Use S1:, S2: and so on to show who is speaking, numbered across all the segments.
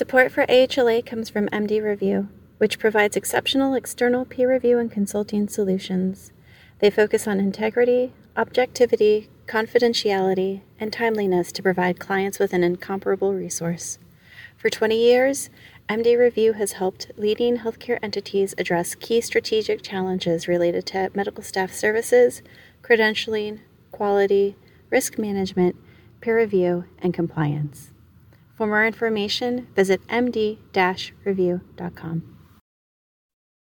S1: Support for AHLA comes from MD Review, which provides exceptional external peer review and consulting solutions. They focus on integrity, objectivity, confidentiality, and timeliness to provide clients with an incomparable resource. For 20 years, MD Review has helped leading healthcare entities address key strategic challenges related to medical staff services, credentialing, quality, risk management, peer review, and compliance. For more information, visit md-review.com.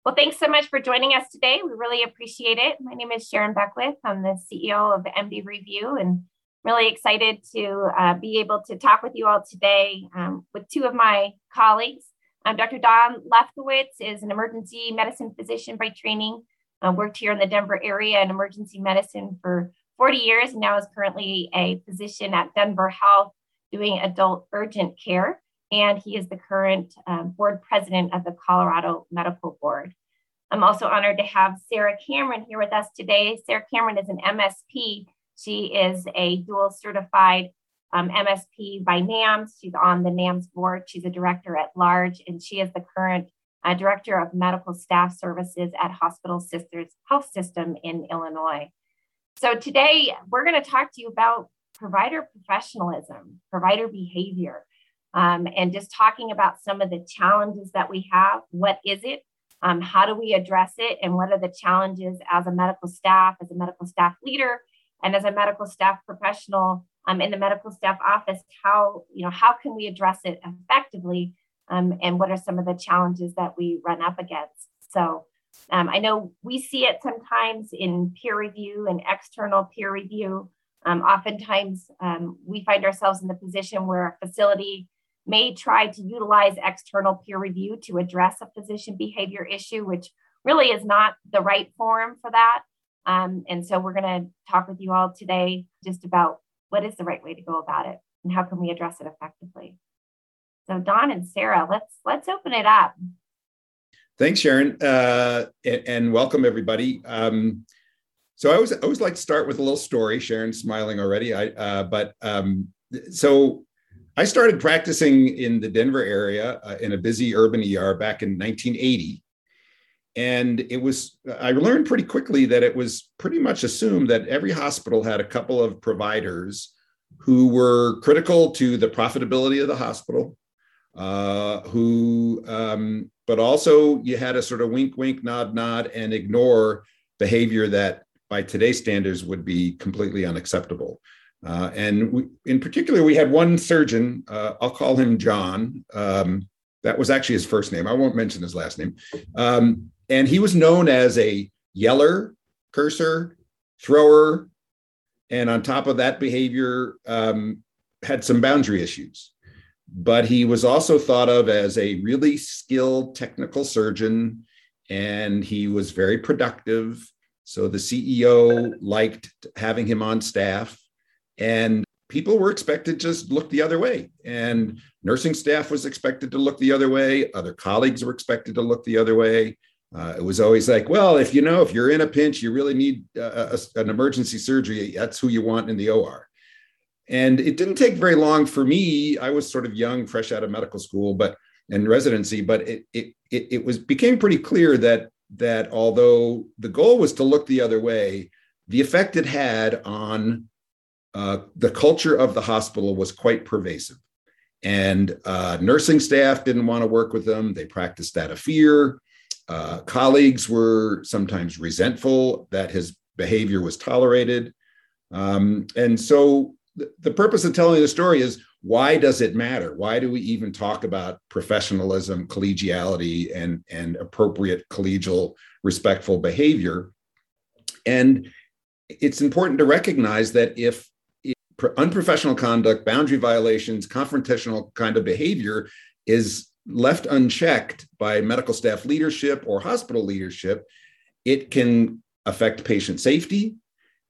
S2: Well, thanks so much for joining us today. We really appreciate it. My name is Sharon Beckwith. I'm the CEO of MD Review and really excited to uh, be able to talk with you all today um, with two of my colleagues. Um, Dr. Don Lefkowitz is an emergency medicine physician by training, uh, worked here in the Denver area in emergency medicine for 40 years and now is currently a physician at Denver Health doing adult urgent care. And he is the current um, board president of the Colorado Medical Board. I'm also honored to have Sarah Cameron here with us today. Sarah Cameron is an MSP. She is a dual certified um, MSP by NAMSS. She's on the NAMSS board. She's a director at large, and she is the current uh, director of medical staff services at Hospital Sisters Health System in Illinois. So today we're going to talk to you about provider professionalism, provider behavior, um, and just talking about some of the challenges that we have. What is it? Um, how do we address it? And what are the challenges as a medical staff, as a medical staff leader, and as a medical staff professional um, in the medical staff office? How you know how can we address it effectively? Um, and what are some of the challenges that we run up against? So. Um, I know we see it sometimes in peer review and external peer review. Um, oftentimes, um, we find ourselves in the position where a facility may try to utilize external peer review to address a physician behavior issue, which really is not the right forum for that. Um, and so, we're going to talk with you all today just about what is the right way to go about it and how can we address it effectively. So, Don and Sarah, let's let's open it up.
S3: Thanks, Sharon, uh, and, and, welcome everybody. Um, so I always, I always like to start with a little story. Sharon's smiling already. I, uh, but um, so I started practicing in the Denver area uh, in a busy urban ER back in 1980. And it was, I learned pretty quickly that it was pretty much assumed that every hospital had a couple of providers who were critical to the profitability of the hospital, uh, who, um, but also you had a sort of wink, wink, nod, nod, and ignore behavior that by today's standards would be completely unacceptable. Uh, and we, in particular, we had one surgeon, uh, I'll call him John. Um, that was actually his first name. I won't mention his last name. Um, and he was known as a yeller, cursor, thrower, and on top of that behavior, um, had some boundary issues. But he was also thought of as a really skilled technical surgeon, and he was very productive so the CEO liked having him on staff, and people were expected to just look the other way. And nursing staff was expected to look the other way. Other colleagues were expected to look the other way. Uh, it was always like, well, if you know, if you're in a pinch, you really need uh, a, an emergency surgery, that's who you want in the OR. And it didn't take very long for me. I was sort of young, fresh out of medical school, but and residency, but it it it, it was became pretty clear that that although the goal was to look the other way, the effect it had on uh, the culture of the hospital was quite pervasive. And uh, nursing staff didn't want to work with them. They practiced out of fear. Uh, colleagues were sometimes resentful that his behavior was tolerated. Um, and so th- the purpose of telling the story is why does it matter? Why do we even talk about professionalism, collegiality, and, and appropriate collegial, respectful behavior? And it's important to recognize that if, unprofessional conduct, boundary violations, confrontational kind of behavior is left unchecked by medical staff leadership or hospital leadership, it can affect patient safety.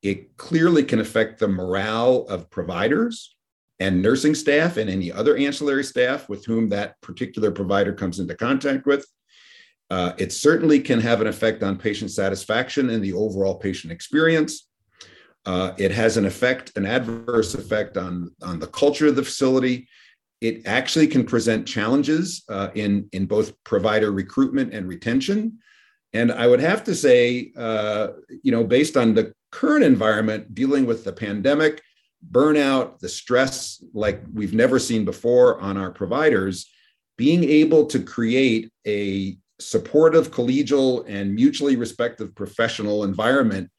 S3: It clearly can affect the morale of providers and nursing staff and any other ancillary staff with whom that particular provider comes into contact with. Uh, it certainly can have an effect on patient satisfaction and the overall patient experience. Uh, it has an effect, an adverse effect on, on the culture of the facility. it actually can present challenges uh, in, in both provider recruitment and retention. And I would have to say, uh, you know, based on the current environment, dealing with the pandemic, burnout, the stress like we've never seen before on our providers, being able to create a supportive, collegial, and mutually respectful professional environment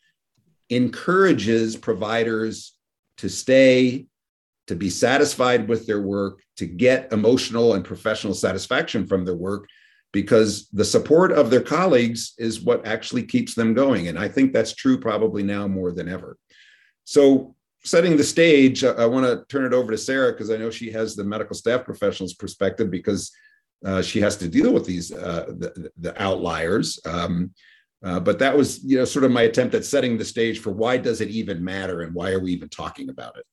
S3: encourages providers to stay, to be satisfied with their work, to get emotional and professional satisfaction from their work, because the support of their colleagues is what actually keeps them going. And I think that's true probably now more than ever. So, setting the stage, I, want to turn it over to Sarah because I know she has the medical staff professionals perspective because uh, she has to deal with these uh, the, the, outliers. Um, uh, but that was, you know, sort of my attempt at setting the stage for why does it even matter and why are we even talking about it?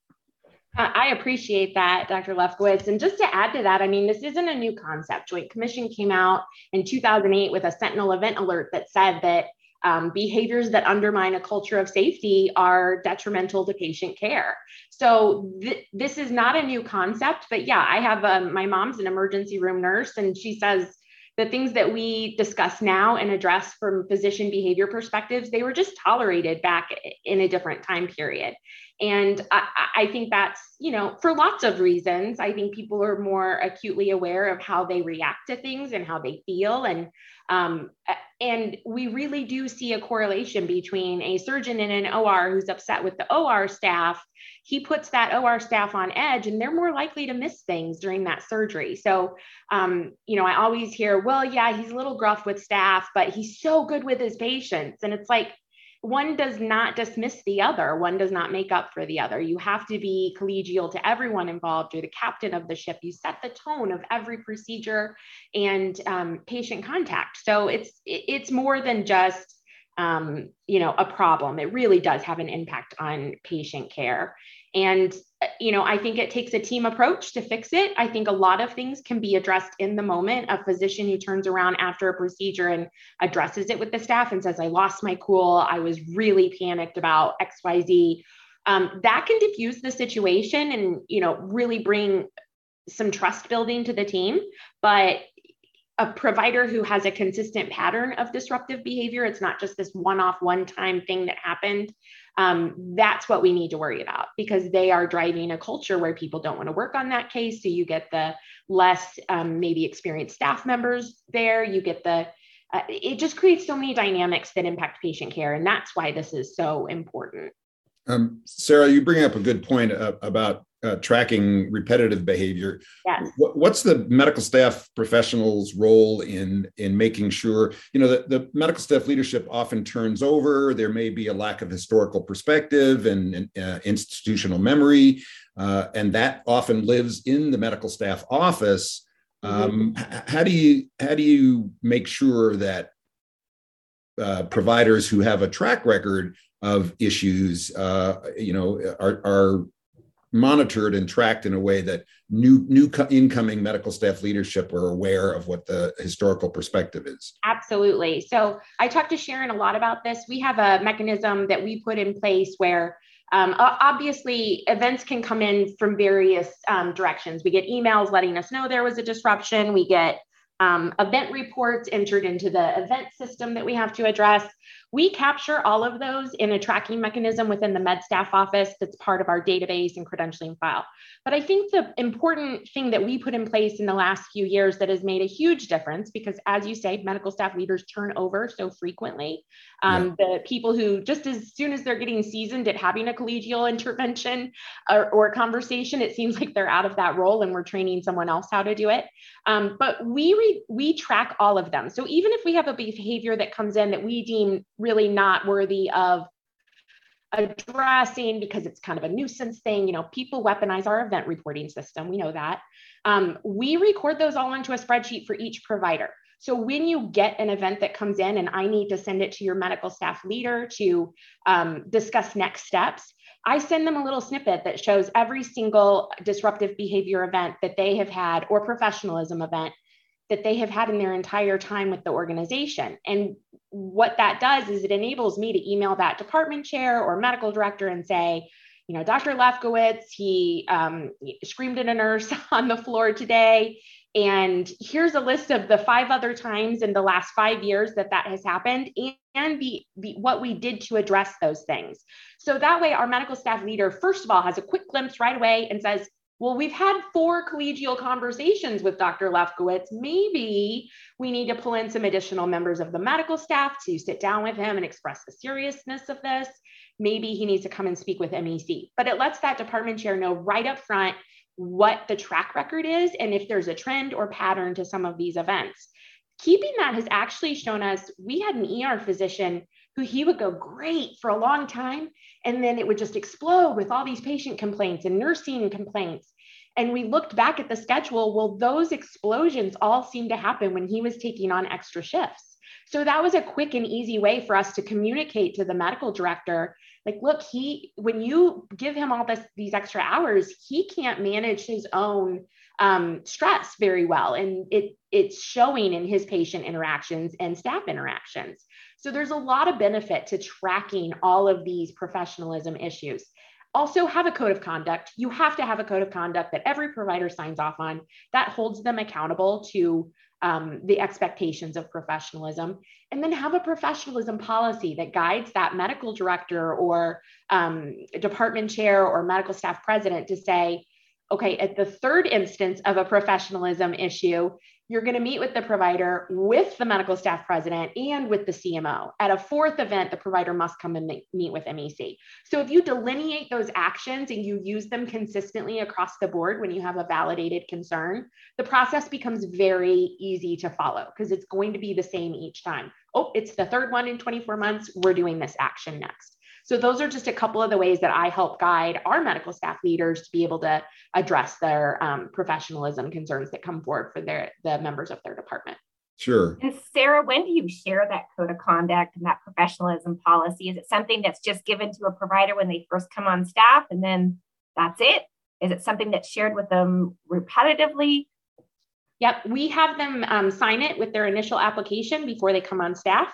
S4: I appreciate that, Dr. Lefkowitz. And just to add to that, I mean, this isn't a new concept. Joint Commission came out in 2008 with a Sentinel event alert that said that um, behaviors that undermine a culture of safety are detrimental to patient care. So th- this is not a new concept, but yeah, I have um, my mom's an emergency room nurse, and she says the things that we discuss now and address from physician behavior perspectives, they were just tolerated back in a different time period. And I, I, think that's, you know, for lots of reasons. I think people are more acutely aware of how they react to things and how they feel. And um, and we really do see a correlation between a surgeon in an OR who's upset with the OR staff. He puts that OR staff on edge and they're more likely to miss things during that surgery. So, um, you know, I always hear, well, yeah, he's a little gruff with staff, but he's so good with his patients. And it's like, one does not dismiss the other. One does not make up for the other. You have to be collegial to everyone involved. You're the captain of the ship. You set the tone of every procedure and um, patient contact. So it's it's more than just um, you know a problem. It really does have an impact on patient care. And you know i think it takes a team approach to fix it. I think a lot of things can be addressed in the moment. A physician who turns around after a procedure and addresses it with the staff and says i lost my cool. I was really panicked about xyz um, that can diffuse the situation and you know really bring some trust building to the team. But a provider who has a consistent pattern of disruptive behavior it's not just this one-off one-time thing that happened um, that's what we need to worry about because they are driving a culture where people don't want to work on that case. So you get the less um, maybe experienced staff members there. You get the uh, it just creates so many dynamics that impact patient care and that's why this is so important.
S3: Um, sarah you bring up a good point uh, about uh, tracking repetitive behavior.
S4: Yes.
S3: what's the medical staff professionals' role in in making sure you know the, the medical staff leadership often turns over. There may be a lack of historical perspective and, and uh, institutional memory, uh, and that often lives in the medical staff office. Um, mm-hmm. How do you how do you make sure that uh, providers who have a track record of issues, uh, you know, are, are monitored and tracked in a way that new new incoming medical staff leadership are aware of what the historical perspective is.
S4: Absolutely. So i talked to sharon a lot about this. We have a mechanism that we put in place where um, obviously events can come in from various um, directions. We get emails letting us know there was a disruption. We get um, event reports entered into the event system that we have to address we capture all of those in a tracking mechanism within the med staff office that's part of our database and credentialing file. But I think the important thing that we put in place in the last few years that has made a huge difference, because as you say, medical staff leaders turn over so frequently. Um, yeah. The people who, just as soon as they're getting seasoned at having a collegial intervention or, or conversation, it seems like they're out of that role and we're training someone else how to do it. Um, but we re- we track all of them. So even if we have a behavior that comes in that we deem really not worthy of addressing because it's kind of a nuisance thing. You know, people weaponize our event reporting system. We know that. Um, we record those all into a spreadsheet for each provider. So when you get an event that comes in and I need to send it to your medical staff leader to um, discuss next steps, I send them a little snippet that shows every single disruptive behavior event that they have had or professionalism event that they have had in their entire time with the organization. And what that does is it enables me to email that department chair or medical director and say, you know, Dr. Lefkowitz, he um, screamed at a nurse on the floor today. And here's a list of the five other times in the last five years that that has happened and the, what we did to address those things. So that way, our medical staff leader, first of all, has a quick glimpse right away and says, well, we've had four collegial conversations with Dr. Lefkowitz. Maybe we need to pull in some additional members of the medical staff to sit down with him and express the seriousness of this. Maybe he needs to come and speak with MEC. But it lets that department chair know right up front what the track record is and if there's a trend or pattern to some of these events. Keeping that has actually shown us we had an ER physician who he would go great for a long time and then it would just explode with all these patient complaints and nursing complaints. And we looked back at the schedule well those explosions all seemed to happen when he was taking on extra shifts. So that was a quick and easy way for us to communicate to the medical director like look he when you give him all this these extra hours he can't manage his own um, stress very well. And it it's showing in his patient interactions and staff interactions so there's a lot of benefit to tracking all of these professionalism issues. Also have a code of conduct. You have to have a code of conduct that every provider signs off on that holds them accountable to um, the expectations of professionalism, and then have a professionalism policy that guides that medical director or um, department chair or medical staff president to say, okay, at the third instance of a professionalism issue, you're going to meet with the provider, with the medical staff president, and with the CMO. At a fourth event, the provider must come and meet with MEC. So if you delineate those actions and you use them consistently across the board when you have a validated concern, the process becomes very easy to follow because it's going to be the same each time. Oh, it's the third one in 24 months. We're doing this action next. So those are just a couple of the ways that I help guide our medical staff leaders to be able to address their um, professionalism concerns that come forward for their the members of their department.
S3: Sure.
S2: And Sarah, when do you share that code of conduct and that professionalism policy? Is it something that's just given to a provider when they first come on staff and then that's it? Is it something that's shared with them repetitively?
S4: Yep, we have them um, sign it with their initial application before they come on staff.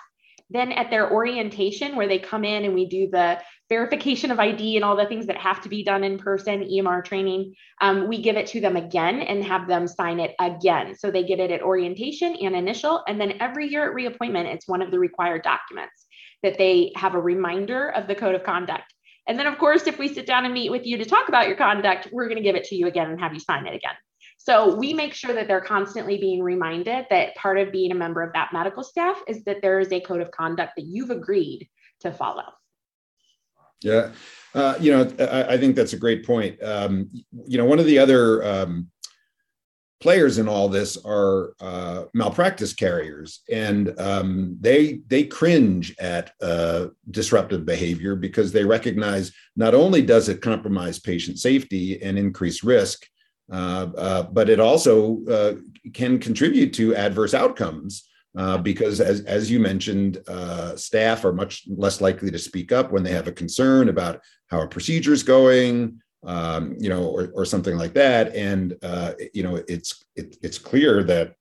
S4: Then at their orientation, where they come in and we do the verification of ID and all the things that have to be done in person, EMR training, um, we give it to them again and have them sign it again. So they get it at orientation and initial. And then every year at reappointment, it's one of the required documents that they have a reminder of the code of conduct. And then, of course, if we sit down and meet with you to talk about your conduct, we're going to give it to you again and have you sign it again. So we make sure that they're constantly being reminded that part of being a member of that medical staff is that there is a code of conduct that you've agreed to follow.
S3: Yeah, uh, you know, I, I, think that's a great point. Um, you know, one of the other um, players in all this are uh, malpractice carriers, and um, they they cringe at uh, disruptive behavior because they recognize not only does it compromise patient safety and increase risk, but it also uh, can contribute to adverse outcomes uh, because, as, as you mentioned, uh, staff are much less likely to speak up when they have a concern about how a procedure is going, um, you know, or, or something like that. And you know, it's it, it's clear that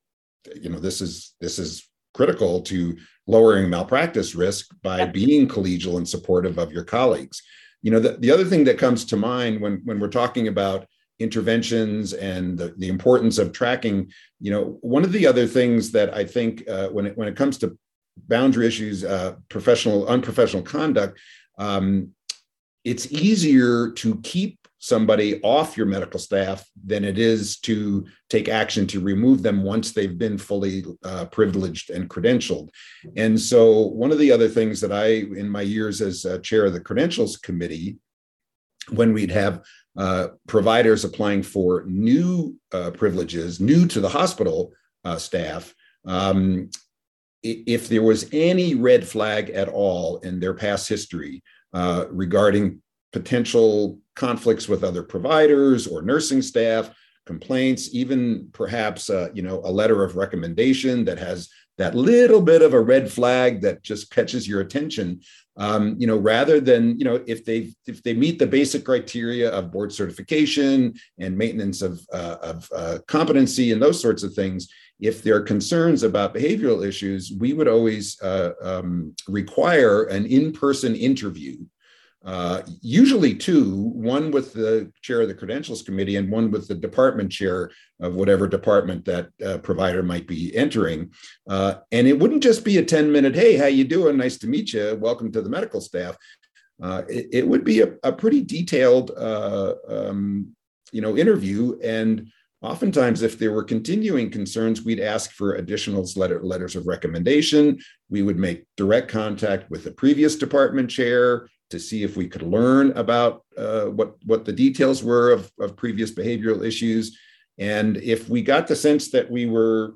S3: you know this is this is critical to lowering malpractice risk by being collegial and supportive of your colleagues. You know, the, the other thing that comes to mind when when we're talking about interventions and the, the importance of tracking you know one of the other things that i think uh, when it when it comes to boundary issues uh, professional unprofessional conduct um, it's easier to keep somebody off your medical staff than it is to take action to remove them once they've been fully uh, privileged and credentialed. And so, one of the other things that I, in my years as uh, chair of the credentials committee, when we'd have uh, providers applying for new uh, privileges, new to the hospital uh, staff, um, if there was any red flag at all in their past history uh, regarding potential conflicts with other providers or nursing staff, complaints, even perhaps uh, you know a letter of recommendation that has that little bit of a red flag that just catches your attention um, you know rather than you know if they if they meet the basic criteria of board certification and maintenance of, uh, of uh, competency and those sorts of things if there are concerns about behavioral issues we would always uh, um, require an in-person interview uh, usually two, one with the chair of the credentials committee and one with the department chair of whatever department that uh, provider might be entering. Uh, and it wouldn't just be a 10 minute, hey, how you doing? Nice to meet you. Welcome to the medical staff. Uh, it, it, would be a, a pretty detailed, uh, um, you know, interview. And oftentimes, if there were continuing concerns, we'd ask for additional letter, letters of recommendation. We would make direct contact with the previous department chair to see if we could learn about uh, what what the details were of, of previous behavioral issues, and if we got the sense that we were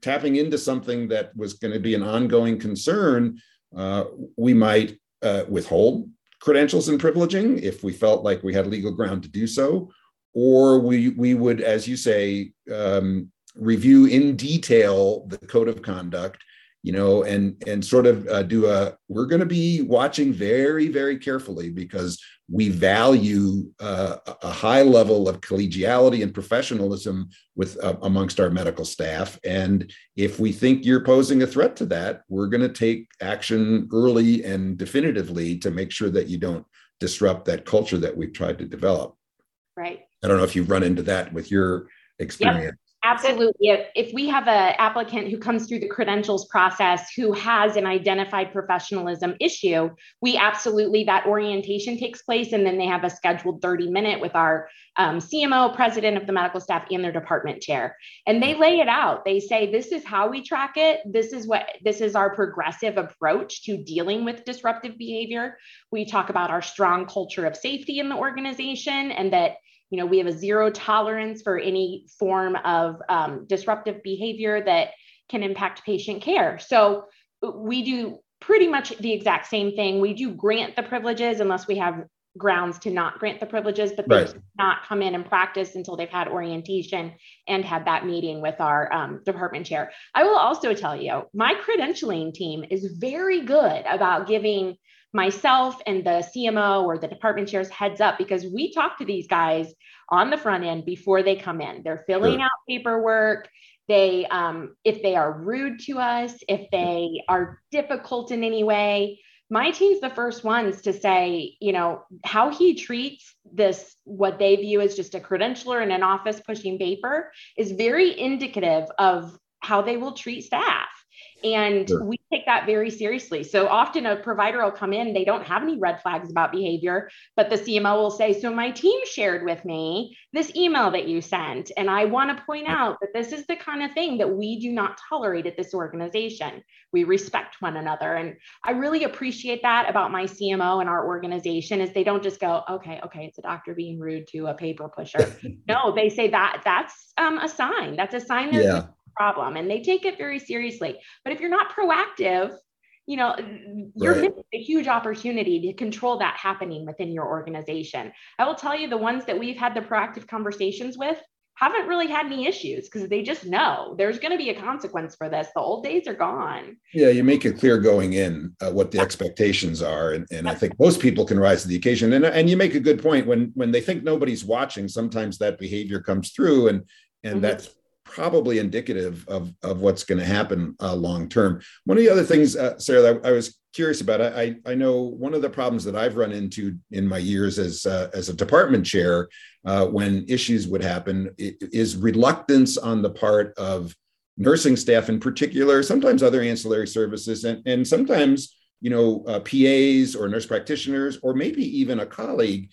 S3: tapping into something that was going to be an ongoing concern, uh, we might uh, withhold credentials and privileging if we felt like we had legal ground to do so, or we we would, as you say, um, review in detail the code of conduct you know, and and sort of uh, do a. We're going to be watching very very carefully because we value uh, a high level of collegiality and professionalism with uh, amongst our medical staff, and if we think you're posing a threat to that, we're going to take action early and definitively to make sure that you don't disrupt that culture that we've tried to develop.
S4: Right.
S3: I don't know if you've run into that with your experience.
S4: Absolutely. If, if we have an applicant who comes through the credentials process who has an identified professionalism issue, we absolutely, that orientation takes place. And then they have a scheduled 30 minute with our um, CMO, president of the medical staff, and their department chair. And they lay it out. They say, this is how we track it. This is what, this is our progressive approach to dealing with disruptive behavior. We talk about our strong culture of safety in the organization and that you know, we have a zero tolerance for any form of um, disruptive behavior that can impact patient care. So we do pretty much the exact same thing. We do grant the privileges unless we have grounds to not grant the privileges, but they right. not come in and practice until they've had orientation and had that meeting with our um, department chair. I will also tell you, my credentialing team is very good about giving myself and the CMO or the department chairs heads up because we talk to these guys on the front end before they come in. They're filling sure. out paperwork. They, um, if they are rude to us, if they are difficult in any way, my team's the first ones to say, you know, how he treats this, what they view as just a credentialer in an office pushing paper, is very indicative of how they will treat staff. And sure. we take that very seriously. So often a provider will come in, they don't have any red flags about behavior, but the CMO will say, So my team shared with me this email that you sent. And I want to point out that this is the kind of thing that we do not tolerate at this organization. We respect one another. And I really appreciate that about my CMO and our organization is they don't just go, okay, okay, it's a doctor being rude to a paper pusher. no, they say that that's um, a sign. That's a sign that yeah problem and they take it very seriously. But if you're not proactive, you know, you're right. missing a huge opportunity to control that happening within your organization. I will tell you the ones that we've had the proactive conversations with haven't really had any issues because they just know there's going to be a consequence for this. The old days are gone.
S3: Yeah, you make it clear going in uh, what the expectations are, and, and I think most people can rise to the occasion. And and you make a good point when when they think nobody's watching. Sometimes that behavior comes through, and and mm-hmm. that's probably indicative of, of what's going to happen uh, long term. One of the other things, uh, Sarah, I, I, was curious about, I, I know one of the problems that I've run into in my years as, uh, as a department chair uh, when issues would happen is reluctance on the part of nursing staff in particular, sometimes other ancillary services, and, and sometimes you know uh, PAs or nurse practitioners, or maybe even a colleague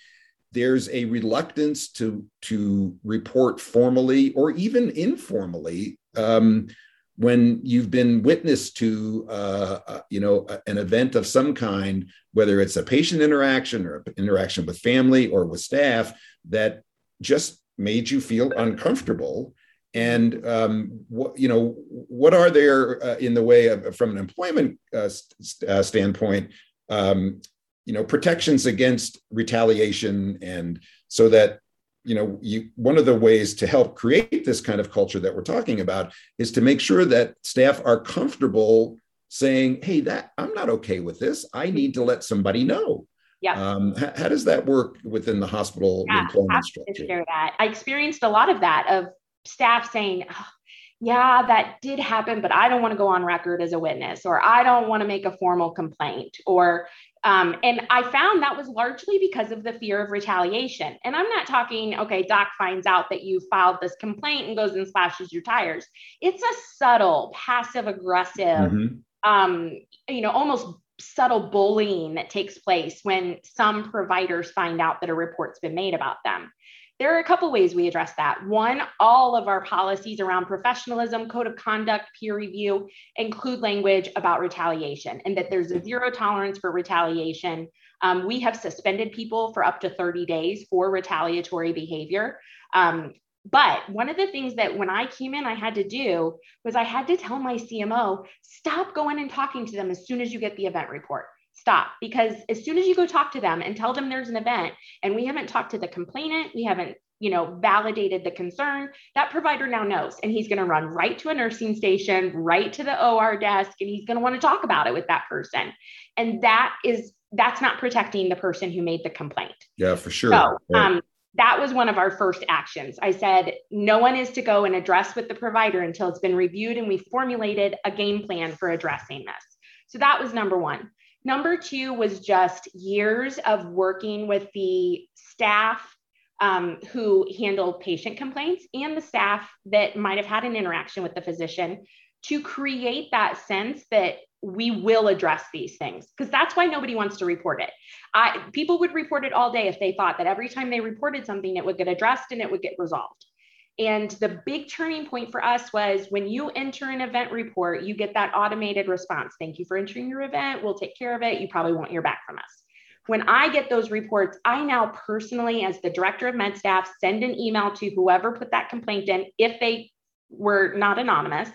S3: there's a reluctance to to report formally or even informally um, when you've been witness to uh, uh, you know an event of some kind whether it's a patient interaction or interaction with family or with staff that just made you feel uncomfortable. And um, what you know what are there uh, in the way of from an employment uh, st- uh, standpoint um, you know protections against retaliation and so that you know you one of the ways to help create this kind of culture that we're talking about is to make sure that staff are comfortable saying hey that i'm not okay with this. I need to let somebody know.
S4: Yeah.
S3: Um, how, how, does that work within the hospital yeah, employment structure?
S4: share that. I experienced a lot of that of staff saying oh, yeah, that did happen, but I don't want to go on record as a witness, or I don't want to make a formal complaint, or um, and I found that was largely because of the fear of retaliation. And I'm not talking, okay, doc finds out that you filed this complaint and goes and slashes your tires. It's a subtle, passive aggressive, mm-hmm. um, you know, almost subtle bullying that takes place when some providers find out that a report's been made about them. There are a couple ways we address that. One, all of our policies around professionalism, code of conduct, peer review include language about retaliation and that there's a zero tolerance for retaliation. Um, we have suspended people for up to 30 days for retaliatory behavior. Um, but one of the things that when I came in, I had to do was I had to tell my CMO, stop going and talking to them as soon as you get the event report stop because as soon as you go talk to them and tell them there's an event and we haven't talked to the complainant we haven't you know validated the concern that provider now knows and he's going to run right to a nursing station right to the or desk and he's going to want to talk about it with that person and that is that's not protecting the person who made the complaint
S3: yeah for sure
S4: so um, that was one of our first actions. I said, no one is to go and address with the provider until it's been reviewed and we formulated a game plan for addressing this. So that was number one. Number two was just years of working with the staff um, who handled patient complaints and the staff that might have had an interaction with the physician to create that sense that we will address these things because that's why nobody wants to report it. I, people would report it all day if they thought that every time they reported something, it would get addressed and it would get resolved. And the big turning point for us was when you enter an event report, you get that automated response. Thank you for entering your event. We'll take care of it. You probably won't hear back from us. When I get those reports, I now personally, as the director of med staff, send an email to whoever put that complaint in if they were not anonymous.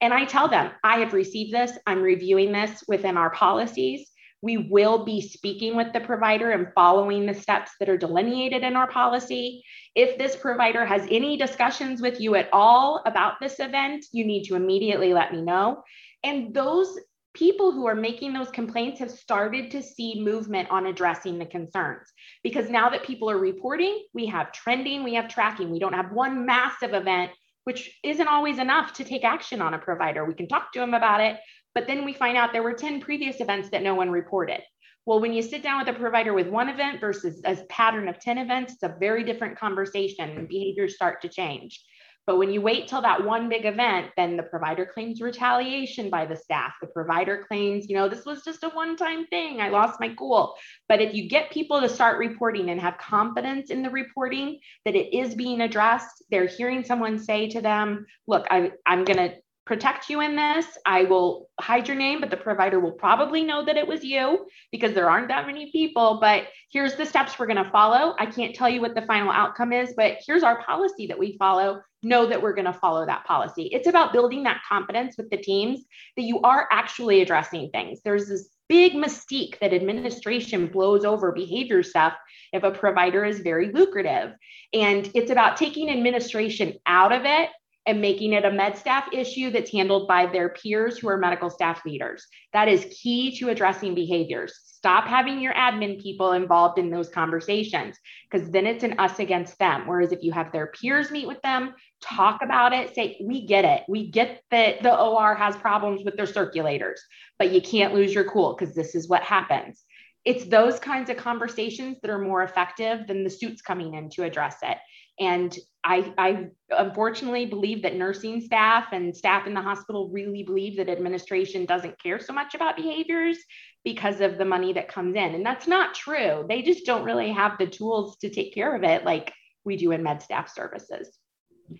S4: And I tell them, I have received this. I'm reviewing this within our policies. We will be speaking with the provider and following the steps that are delineated in our policy. If this provider has any discussions with you at all about this event, you need to immediately let me know. And those people who are making those complaints have started to see movement on addressing the concerns because now that people are reporting, we have trending, we have tracking. We don't have one massive event, which isn't always enough to take action on a provider. We can talk to them about it, but then we find out there were 10 previous events that no one reported. Well, when you sit down with a provider with one event versus a pattern of 10 events, it's a very different conversation and behaviors start to change. But when you wait till that one big event, then the provider claims retaliation by the staff. The provider claims, you know, this was just a one time thing. I lost my cool. But if you get people to start reporting and have confidence in the reporting that it is being addressed, they're hearing someone say to them, look, I, I'm going to protect you in this. I will hide your name, but the provider will probably know that it was you because there aren't that many people. But here's the steps we're going to follow. I can't tell you what the final outcome is, but here's our policy that we follow. Know that we're going to follow that policy. It's about building that confidence with the teams that you are actually addressing things. There's this big mystique that administration blows over behavior stuff if a provider is very lucrative. And it's about taking administration out of it and making it a med staff issue that's handled by their peers who are medical staff leaders. That is key to addressing behaviors. Stop having your admin people involved in those conversations because then it's an us against them. Whereas if you have their peers meet with them, talk about it, say, we get it. We get that the OR has problems with their circulators, but you can't lose your cool because this is what happens. It's those kinds of conversations that are more effective than the suits coming in to address it. And I, I unfortunately believe that nursing staff and staff in the hospital really believe that administration doesn't care so much about behaviors because of the money that comes in. And that's not true. They just don't really have the tools to take care of it like we do in med staff services.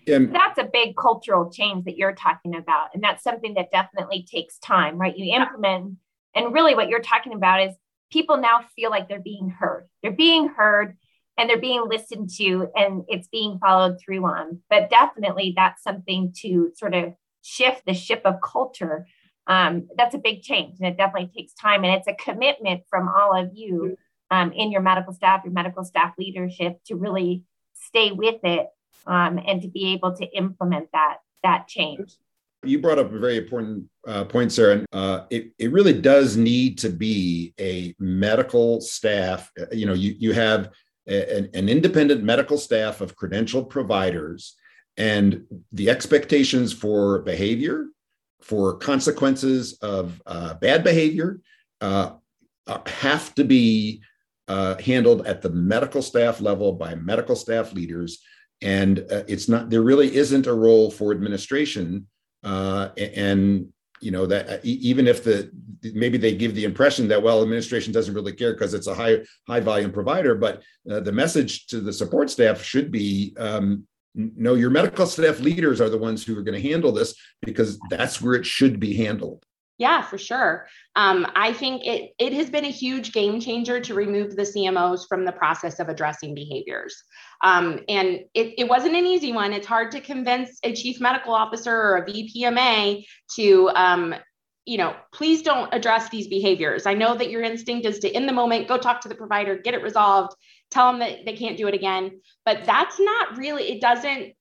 S2: And that's a big cultural change that you're talking about. And that's something that definitely takes time, right? You implement, and really what you're talking about is people now feel like they're being heard. They're being heard and they're being listened to and it's being followed through on. But definitely that's something to sort of shift the ship of culture. Um, that's a big change and it definitely takes time and it's a commitment from all of you um, in your medical staff, your medical staff leadership to really stay with it um, and to be able to implement that that change.
S3: You brought up a very important uh, point, Sarah. And uh, it, it really does need to be a medical staff. You know, you, you have an, an independent medical staff of credentialed providers and the expectations for behavior, for consequences of uh, bad behavior, uh, uh, have to be uh, handled at the medical staff level by medical staff leaders. And uh, it's not, there really isn't a role for administration. Uh, and, you know, that even if the, maybe they give the impression that, well, administration doesn't really care because it's a high, high volume provider, but the message to the support staff should be, um, no, your medical staff leaders are the ones who are going to handle this because that's where it should be handled.
S4: Yeah, for sure. Um, I think it it has been a huge game changer to remove the CMOs from the process of addressing behaviors. Um, and it, it wasn't an easy one. It's hard to convince a chief medical officer or a VPMA to um, you know, please don't address these behaviors. I know that your instinct is to, in the moment, go talk to the provider, get it resolved, tell them that they can't do it again. But that's not really, it doesn't,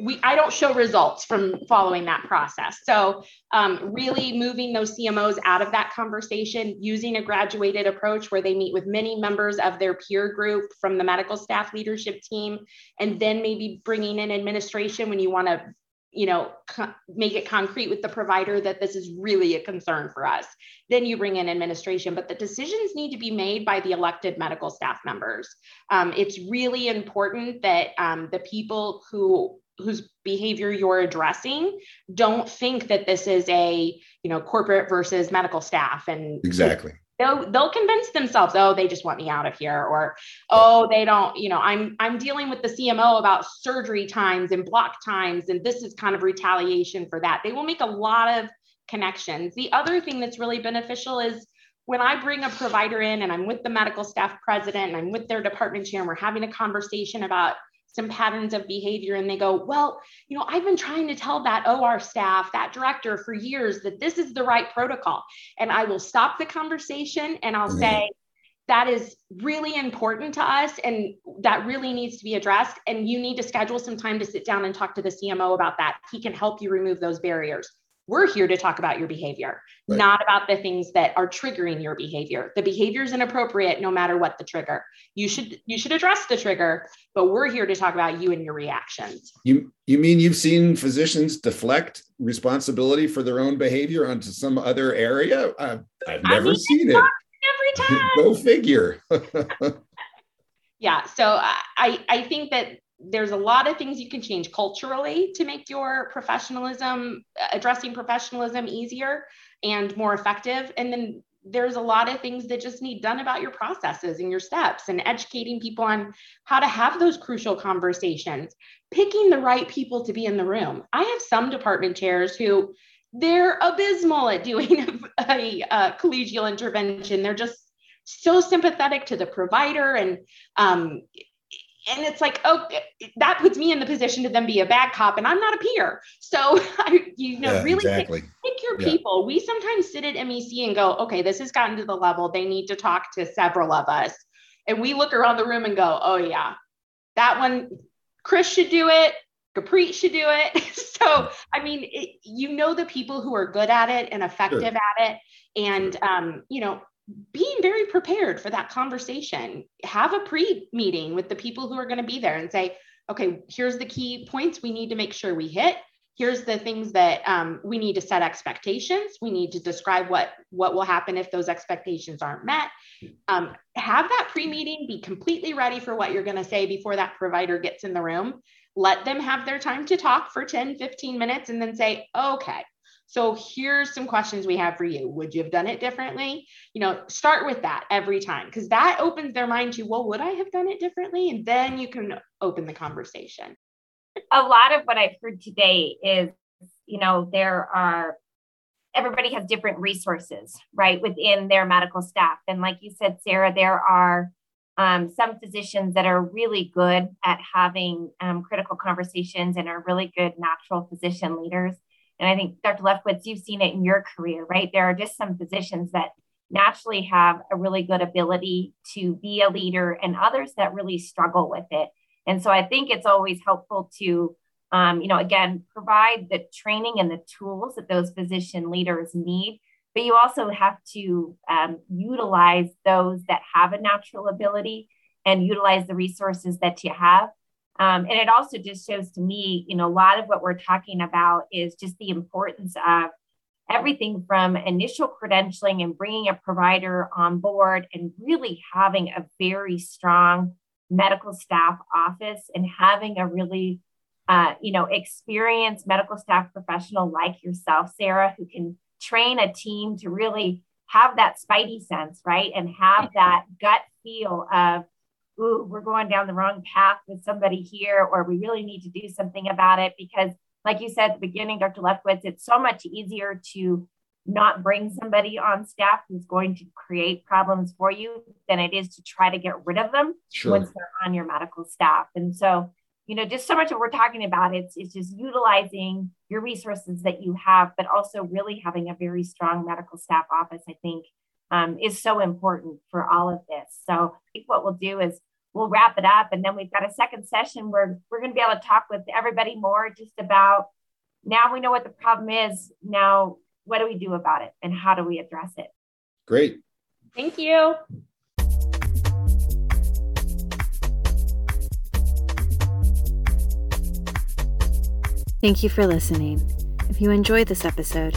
S4: we, I don't show results from following that process. So, um, really moving those CMOs out of that conversation, using a graduated approach where they meet with many members of their peer group from the medical staff leadership team, and then maybe bringing in administration when you want to you know co- make it concrete with the provider that this is really a concern for us then you bring in administration but the decisions need to be made by the elected medical staff members um, it's really important that um, the people who whose behavior you're addressing don't think that this is a you know corporate versus medical staff and
S3: exactly.
S4: They'll they'll convince themselves oh they just want me out of here or oh they don't you know i'm i'm dealing with the cmo about surgery times and block times and this is kind of retaliation for that. They will make a lot of connections. The other thing that's really beneficial is when I bring a provider in and I'm with the medical staff president and I'm with their department chair and we're having a conversation about some patterns of behavior and they go, well, you know, I've been trying to tell that OR staff, that director for years that this is the right protocol. And I will stop the conversation and I'll mm-hmm. say, that is really important to us and that really needs to be addressed. And you need to schedule some time to sit down and talk to the CMO about that. He can help you remove those barriers. We're here to talk about your behavior, right. not about the things that are triggering your behavior. The behavior is inappropriate no matter what the trigger. You should you should address the trigger, but we're here to talk about you and your reactions.
S3: You you mean you've seen physicians deflect responsibility for their own behavior onto some other area? Uh, I've never I mean, seen it.
S4: Every time.
S3: Go figure.
S4: yeah, so I I think that there's a lot of things you can change culturally to make your professionalism addressing professionalism easier and more effective. And then there's a lot of things that just need done about your processes and your steps and educating people on how to have those crucial conversations picking the right people to be in the room. I have some department chairs who they're abysmal at doing a, a collegial intervention. They're just so sympathetic to the provider and um, and it's like oh that puts me in the position to then be a bad cop and i'm not a peer so I, you know yeah, really exactly. pick, pick, your yeah. people we sometimes sit at mec and go okay this has gotten to the level they need to talk to several of us and we look around the room and go oh yeah that one chris should do it Capri should do it. so, I mean, it, you know the people who are good at it and effective sure. at it, and um, you know, being very prepared for that conversation. Have a pre meeting with the people who are going to be there and say, okay, here's the key points we need to make sure we hit. Here's the things that um, we need to set expectations. We need to describe what what will happen if those expectations aren't met. Um, have that pre meeting, be completely ready for what you're going to say before that provider gets in the room. Let them have their time to talk for 10, 15 minutes and then say, okay, so here's some questions we have for you. Would you have done it differently? You know, start with that every time because that opens their mind to, well, would I have done it differently? And then you can open the conversation.
S2: A lot of what I've heard today is, you know, there are everybody has different resources, right, within their medical staff. And like you said, Sarah, there are um, some physicians that are really good at having um, critical conversations and are really good natural physician leaders. And I think, Dr. Lefkowitz, you've seen it in your career, right? There are just some physicians that naturally have a really good ability to be a leader and others that really struggle with it. And so I think it's always helpful to, um, you know, again, provide the training and the tools that those physician leaders need. But you also have to um, utilize those that have a natural ability and utilize the resources that you have Um, and it also just shows to me, you know, a lot of what we're talking about is just the importance of everything from initial credentialing and bringing a provider on board and really having a very strong medical staff office and having a really uh, you know experienced medical staff professional like yourself sarah who can train a team to really have that spidey sense right? And have that gut feel of ooh we're going down the wrong path with somebody here or we really need to do something about it because like you said at the beginning, Dr. Lefkowitz, it's so much easier to not bring somebody on staff who's going to create problems for you than it is to try to get rid of them sure. once they're on your medical staff. And so, you know, just so much what we're talking about, it's, it's just utilizing your resources that you have, but also really having a very strong medical staff office, I think, um, is so important for all of this. So I think what we'll do is we'll wrap it up. And then we've got a second session where we're going to be able to talk with everybody more just about now we know what the problem is. Now, what do we do about it and how do we address it?
S3: Great.
S4: Thank you.
S1: Thank you for listening. If you enjoyed this episode,